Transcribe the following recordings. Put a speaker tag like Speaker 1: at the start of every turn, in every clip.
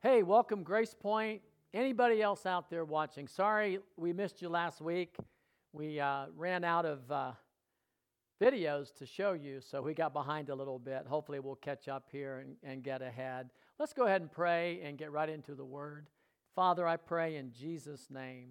Speaker 1: Hey, welcome, Grace Point. Anybody else out there watching? Sorry we missed you last week. We uh, ran out of uh, videos to show you, so we got behind a little bit. Hopefully, we'll catch up here and, and get ahead. Let's go ahead and pray and get right into the Word. Father, I pray in Jesus' name,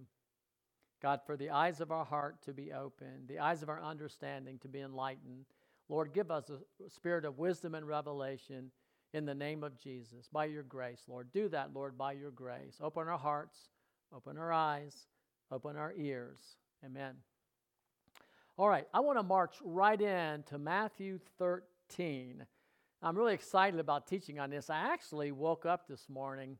Speaker 1: God, for the eyes of our heart to be open, the eyes of our understanding to be enlightened. Lord, give us a spirit of wisdom and revelation in the name of Jesus, by your grace, Lord. Do that, Lord, by your grace. Open our hearts, open our eyes, open our ears. Amen. All right, I want to march right in to Matthew 13. I'm really excited about teaching on this. I actually woke up this morning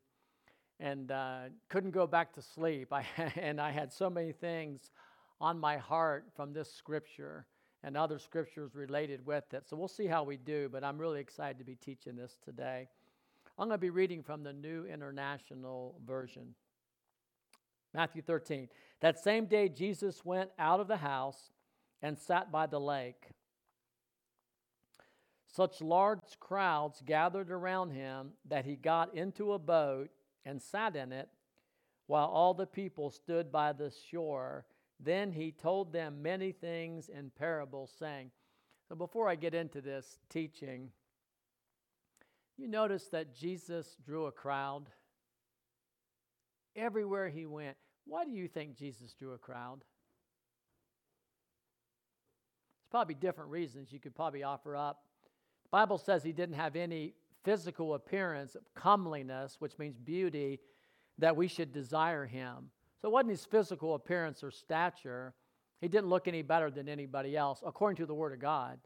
Speaker 1: and uh, couldn't go back to sleep. I, and I had so many things on my heart from this scripture and other scriptures related with it. So we'll see how we do, but I'm really excited to be teaching this today. I'm going to be reading from the New International Version. Matthew 13. That same day, Jesus went out of the house and sat by the lake. Such large crowds gathered around him that he got into a boat and sat in it while all the people stood by the shore then he told them many things in parables, saying, So before I get into this teaching, you notice that Jesus drew a crowd everywhere he went. Why do you think Jesus drew a crowd? It's probably different reasons you could probably offer up. The Bible says he didn't have any physical appearance of comeliness, which means beauty, that we should desire him. So it wasn't his physical appearance or stature. He didn't look any better than anybody else, according to the Word of God.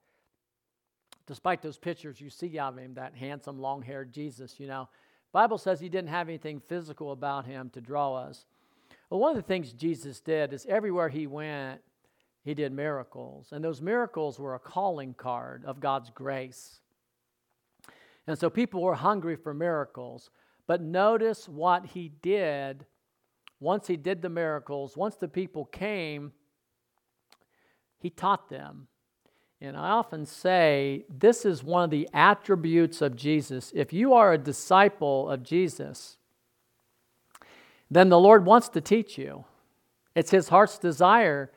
Speaker 1: Despite those pictures you see of him, that handsome, long haired Jesus, you know. Bible says he didn't have anything physical about him to draw us. Well, one of the things Jesus did is everywhere he went, he did miracles. And those miracles were a calling card of God's grace. And so people were hungry for miracles. But notice what he did once he did the miracles, once the people came, he taught them. And I often say this is one of the attributes of Jesus. If you are a disciple of Jesus, then the Lord wants to teach you. It's his heart's desire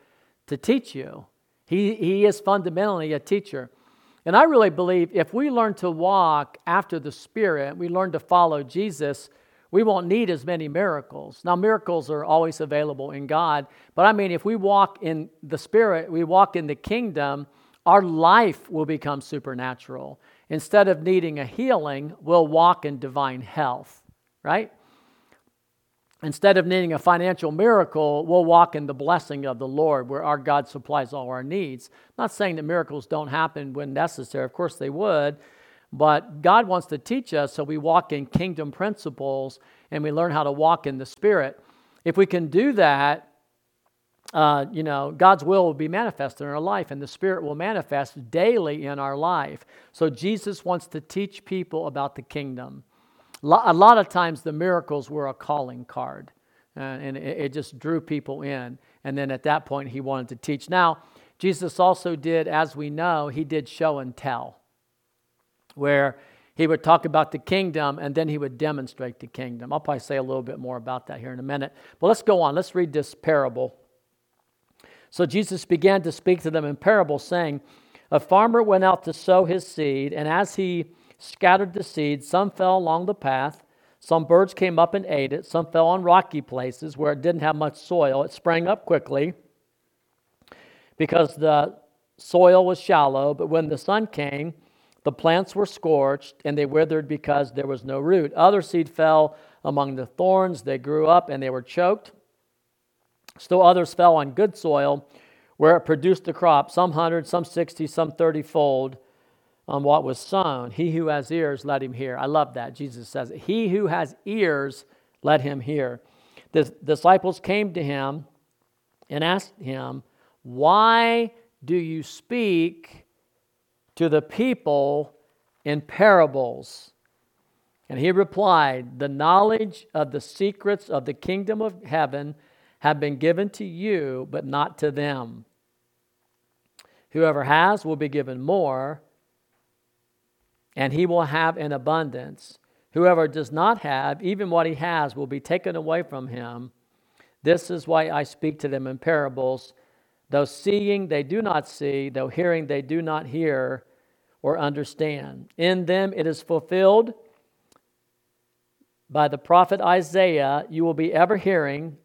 Speaker 1: to teach you. He, he is fundamentally a teacher. And I really believe if we learn to walk after the Spirit, we learn to follow Jesus, we won't need as many miracles. Now, miracles are always available in God, but I mean, if we walk in the Spirit, we walk in the kingdom, our life will become supernatural. Instead of needing a healing, we'll walk in divine health, right? Instead of needing a financial miracle, we'll walk in the blessing of the Lord where our God supplies all our needs. Not saying that miracles don't happen when necessary, of course they would, but God wants to teach us so we walk in kingdom principles and we learn how to walk in the Spirit. If we can do that, uh, you know, God's will will be manifested in our life, and the Spirit will manifest daily in our life. So Jesus wants to teach people about the kingdom. A lot of times, the miracles were a calling card, uh, and it just drew people in. And then at that point, he wanted to teach. Now, Jesus also did, as we know, he did show and tell where he would talk about the kingdom and then he would demonstrate the kingdom. I'll probably say a little bit more about that here in a minute. But let's go on. Let's read this parable. So Jesus began to speak to them in parables, saying, A farmer went out to sow his seed, and as he scattered the seed, some fell along the path. Some birds came up and ate it. Some fell on rocky places where it didn't have much soil. It sprang up quickly because the soil was shallow. But when the sun came, the plants were scorched, and they withered because there was no root. Other seed fell among the thorns. They grew up, and they were choked. Still others fell on good soil, where it produced the crop, some hundred, some sixty, some thirty fold on what was sown. He who has ears, let him hear. I love that. Jesus says, He who has ears, let him hear. The disciples came to him and asked him, Why do you speak? To the people in parables. And he replied, The knowledge of the secrets of the kingdom of heaven have been given to you, but not to them. Whoever has will be given more, and he will have an abundance. Whoever does not have, even what he has, will be taken away from him. This is why I speak to them in parables. Though seeing, they do not see, though hearing, they do not hear or understand. In them it is fulfilled by the prophet Isaiah you will be ever hearing,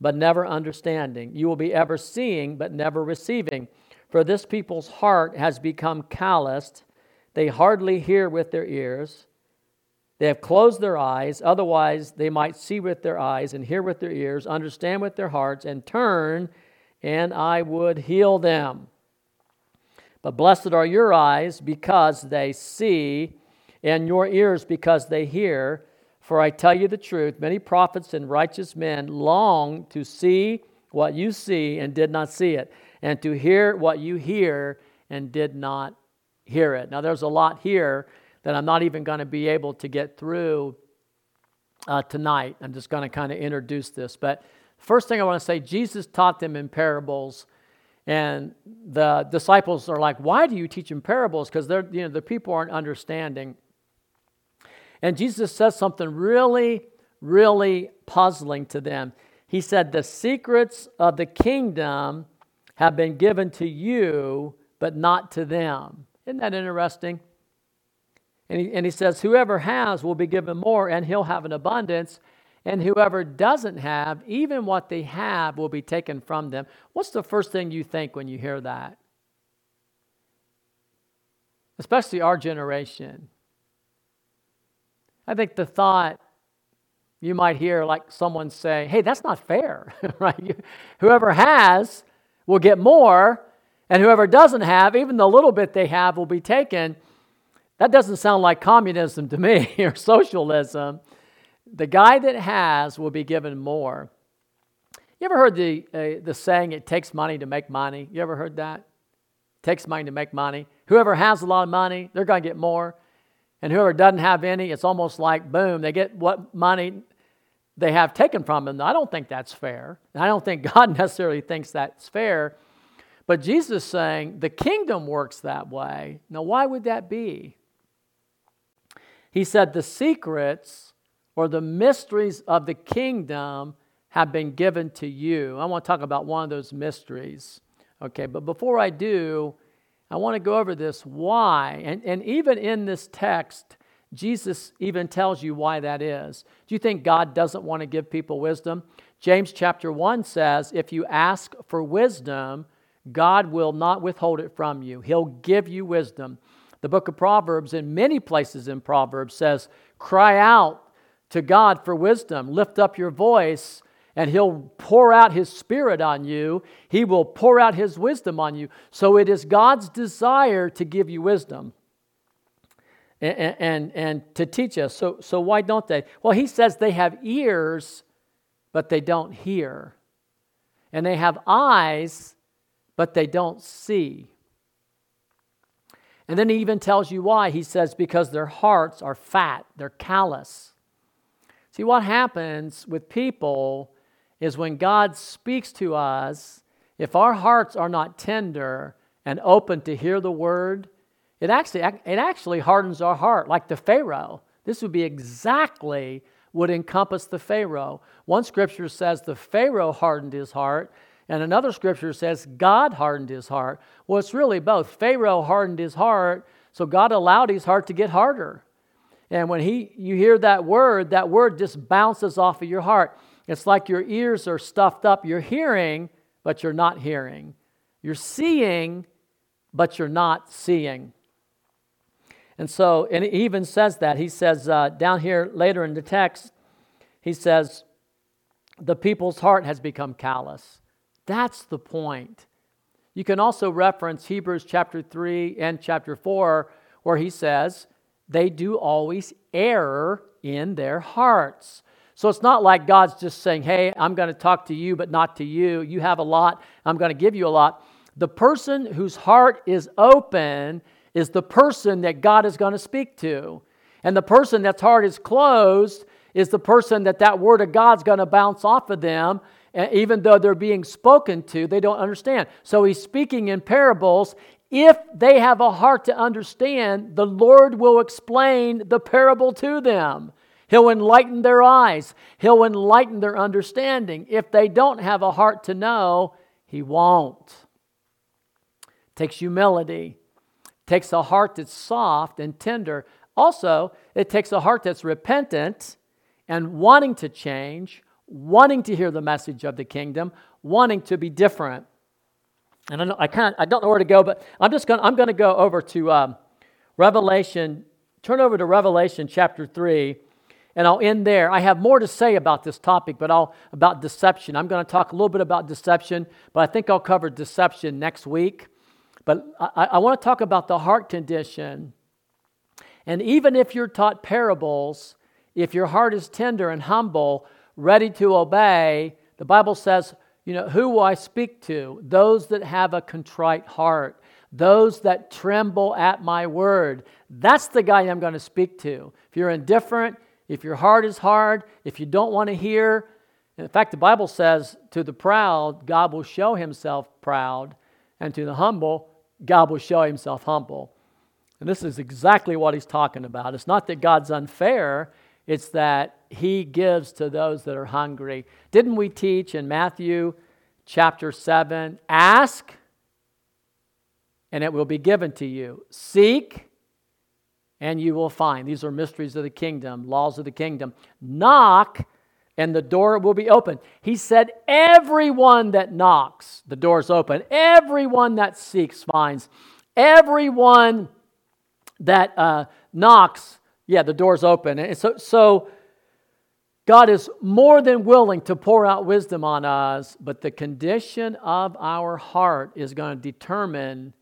Speaker 1: but never understanding. You will be ever seeing, but never receiving. For this people's heart has become calloused. They hardly hear with their ears they have closed their eyes, otherwise, they might see with their eyes and hear with their ears, understand with their hearts, and turn, and I would heal them. But blessed are your eyes because they see, and your ears because they hear. For I tell you the truth, many prophets and righteous men long to see what you see and did not see it, and to hear what you hear and did not hear it. Now, there's a lot here that I'm not even going to be able to get through uh, tonight. I'm just going to kind of introduce this. But first thing I want to say, Jesus taught them in parables. And the disciples are like, why do you teach in parables? Because they're, you know, the people aren't understanding. And Jesus says something really, really puzzling to them. He said, The secrets of the kingdom have been given to you, but not to them. Isn't that interesting? And he, and he says, Whoever has will be given more, and he'll have an abundance. And whoever doesn't have, even what they have will be taken from them. What's the first thing you think when you hear that? Especially our generation. I think the thought you might hear like someone say, hey, that's not fair, right? Whoever has will get more, and whoever doesn't have, even the little bit they have, will be taken. That doesn't sound like communism to me or socialism. The guy that has will be given more. You ever heard the, uh, the saying, it takes money to make money? You ever heard that? It takes money to make money. Whoever has a lot of money, they're going to get more. And whoever doesn't have any, it's almost like boom, they get what money they have taken from them. I don't think that's fair. I don't think God necessarily thinks that's fair. But Jesus is saying the kingdom works that way. Now, why would that be? He said, The secrets or the mysteries of the kingdom have been given to you. I want to talk about one of those mysteries. Okay, but before I do, I want to go over this why. And, and even in this text, Jesus even tells you why that is. Do you think God doesn't want to give people wisdom? James chapter 1 says, If you ask for wisdom, God will not withhold it from you. He'll give you wisdom. The book of Proverbs, in many places in Proverbs, says, Cry out to God for wisdom, lift up your voice, and He'll pour out His Spirit on you. He will pour out His wisdom on you. So it is God's desire to give you wisdom. And, and, and to teach us. So, so why don't they? Well, he says they have ears, but they don't hear. And they have eyes, but they don't see. And then he even tells you why. He says, because their hearts are fat, they're callous. See, what happens with people is when God speaks to us, if our hearts are not tender and open to hear the word, it actually, it actually hardens our heart, like the Pharaoh. This would be exactly what encompass the Pharaoh. One scripture says the Pharaoh hardened his heart, and another scripture says God hardened his heart. Well, it's really both. Pharaoh hardened his heart, so God allowed his heart to get harder. And when he, you hear that word, that word just bounces off of your heart. It's like your ears are stuffed up. You're hearing, but you're not hearing. You're seeing, but you're not seeing. And so, and he even says that. He says uh, down here later in the text, he says, the people's heart has become callous. That's the point. You can also reference Hebrews chapter 3 and chapter 4, where he says, they do always err in their hearts. So it's not like God's just saying, hey, I'm going to talk to you, but not to you. You have a lot, I'm going to give you a lot. The person whose heart is open is the person that God is going to speak to. And the person that's heart is closed is the person that that word of God's going to bounce off of them And even though they're being spoken to, they don't understand. So he's speaking in parables if they have a heart to understand, the Lord will explain the parable to them. He'll enlighten their eyes, He'll enlighten their understanding. If they don't have a heart to know, He won't. It takes humility, it takes a heart that's soft and tender. Also, it takes a heart that's repentant and wanting to change, wanting to hear the message of the kingdom, wanting to be different. And I, know, I can't, I don't know where to go, but I'm just going. I'm going to go over to um, Revelation. Turn over to Revelation chapter three, and I'll end there. I have more to say about this topic, but I'll about deception. I'm going to talk a little bit about deception, but I think I'll cover deception next week. But I, I want to talk about the heart condition. And even if you're taught parables, if your heart is tender and humble, ready to obey, the Bible says you know, who will I speak to? Those that have a contrite heart, those that tremble at my word. That's the guy I'm going to speak to. If you're indifferent, if your heart is hard, if you don't want to hear, in fact, the Bible says to the proud, God will show himself proud, and to the humble, God will show himself humble. And this is exactly what he's talking about. It's not that God's unfair, it's that he gives to those that are hungry. Didn't we teach in Matthew chapter 7 ask and it will be given to you, seek and you will find. These are mysteries of the kingdom, laws of the kingdom. Knock and the door will be open. He said, Everyone that knocks, the door's open. Everyone that seeks finds. Everyone that uh, knocks, yeah, the door's open. And so, so God is more than willing to pour out wisdom on us, but the condition of our heart is going to determine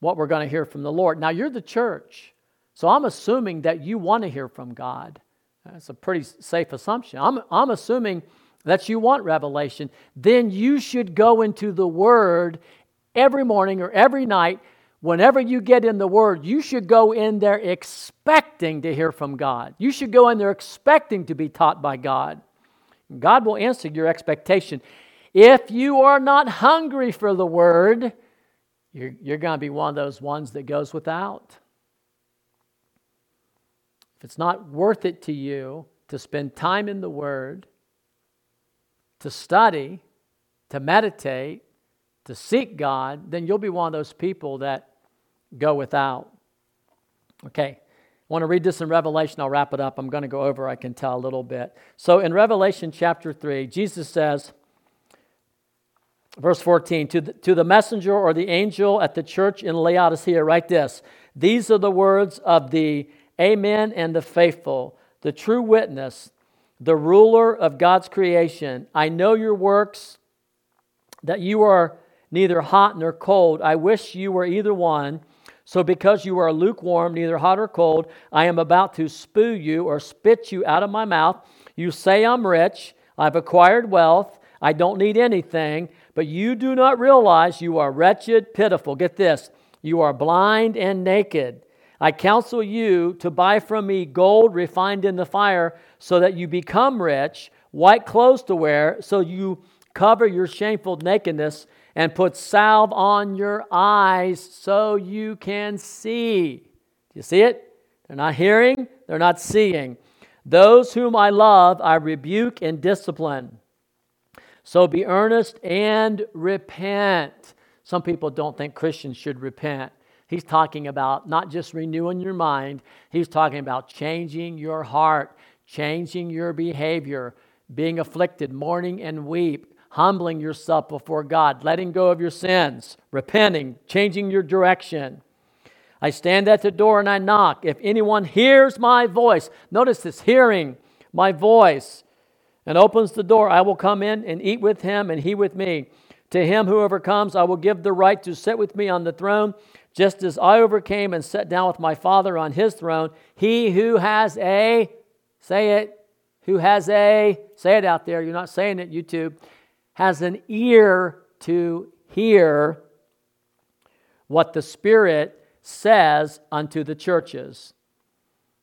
Speaker 1: what we're going to hear from the Lord. Now, you're the church, so I'm assuming that you want to hear from God. That's a pretty safe assumption. I'm, I'm assuming that you want revelation. Then you should go into the Word every morning or every night whenever you get in the Word, you should go in there expecting to hear from God. You should go in there expecting to be taught by God. God will answer your expectation. If you are not hungry for the Word, you're, you're going to be one of those ones that goes without. If it's not worth it to you to spend time in the Word, to study, to meditate, to seek God, then you'll be one of those people that go without. Okay, I want to read this in Revelation. I'll wrap it up. I'm going to go over, I can tell a little bit. So in Revelation chapter 3, Jesus says, verse 14, to the, to the messenger or the angel at the church in Laodicea, write this These are the words of the Amen and the faithful, the true witness, the ruler of God's creation. I know your works, that you are neither hot nor cold. I wish you were either one. So, because you are lukewarm, neither hot or cold, I am about to spew you or spit you out of my mouth. You say, I'm rich, I've acquired wealth, I don't need anything, but you do not realize you are wretched, pitiful. Get this you are blind and naked. I counsel you to buy from me gold refined in the fire so that you become rich, white clothes to wear, so you cover your shameful nakedness and put salve on your eyes so you can see. Do you see it? They're not hearing, they're not seeing. Those whom I love, I rebuke and discipline. So be earnest and repent. Some people don't think Christians should repent. He's talking about not just renewing your mind, he's talking about changing your heart, changing your behavior, being afflicted, mourning and weep, humbling yourself before God, letting go of your sins, repenting, changing your direction. I stand at the door and I knock. If anyone hears my voice, notice this hearing my voice, and opens the door, I will come in and eat with him and he with me. To him who overcomes, I will give the right to sit with me on the throne, just as I overcame and sat down with my Father on his throne. He who has a, say it, who has a, say it out there, you're not saying it, YouTube has an ear to hear what the Spirit says unto the churches.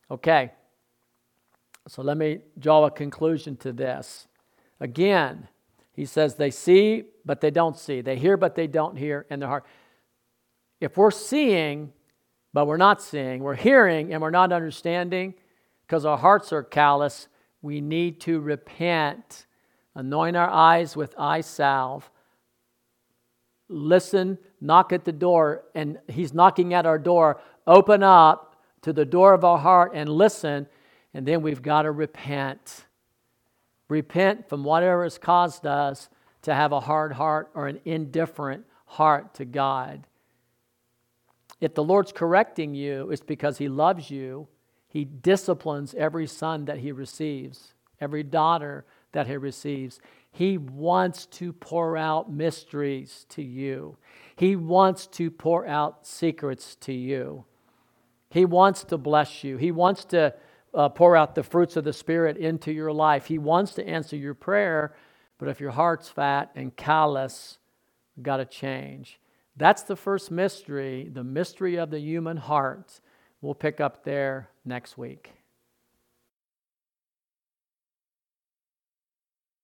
Speaker 1: Okay, so let me draw a conclusion to this. Again, he says they see, but they don't see. They hear, but they don't hear in their heart. if we're seeing, but we're not seeing, we're hearing and we're not understanding because our hearts are callous, we need to repent. Anoint our eyes with eye salve. Listen, knock at the door, and He's knocking at our door. Open up to the door of our heart and listen, and then we've got to repent. Repent from whatever has caused us to have a hard heart or an indifferent heart to God. If the Lord's correcting you, it's because He loves you. He disciplines every son that He receives, every daughter that He receives. He wants to pour out mysteries to you, He wants to pour out secrets to you. He wants to bless you. He wants to uh, pour out the fruits of the Spirit into your life. He wants to answer your prayer, but if your heart's fat and callous, got to change. That's the first mystery, the mystery of the human heart. We'll pick up there next week.